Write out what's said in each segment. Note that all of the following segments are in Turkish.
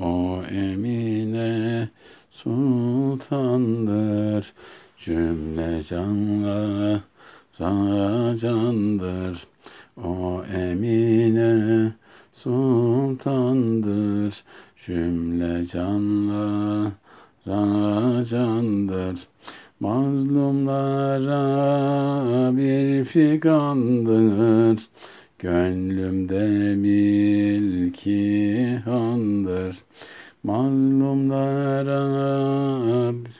O Emine sultandır, cümle canlara candır. O Emine sultandır, cümle canlara candır. Mazlumlara bir figandır, gönlümde milki handır. Mazlumlara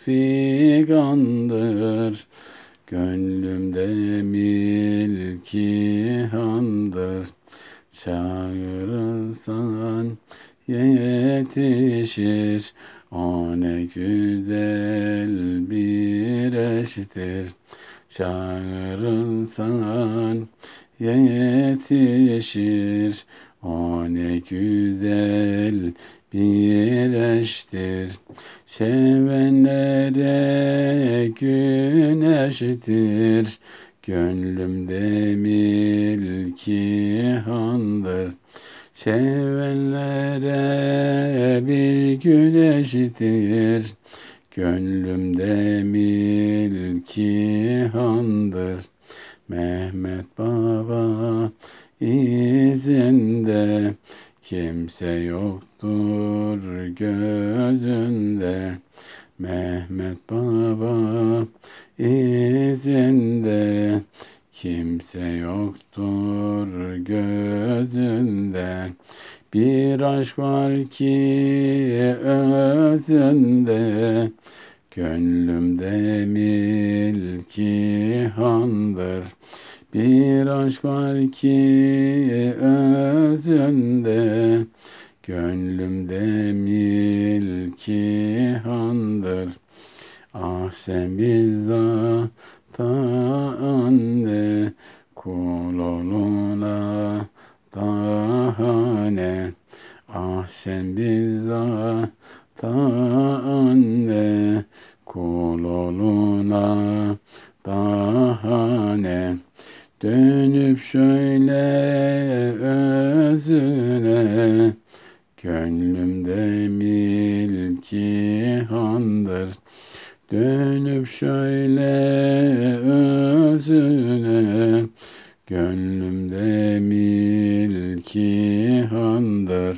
figandır, gönlümde milki handır. Çağırırsan yetişir, o ne güzel bir eştir. Çağırırsan yetişir, o ne güzel bir eştir. Sevenlere güneştir, gönlümde milki handır. Sevenlere bir güneştir, gönlümde milki handır. Mehmet Baba izinde kimse yoktur gözünde. Mehmet Baba izinde kimse yoktur gözünde. Bir aşk var ki özünde, gönlümde milki handır. Bir aşk var ki özünde, gönlümde milki handır. Ah sen bizzat anne, kul oluna daha ne? Ah sen bizzat anne, kul oluna daha ne? Dönüp şöyle özüne, gönlümde milki handır. Dönüp şöyle özüne, gönlümde milki handır.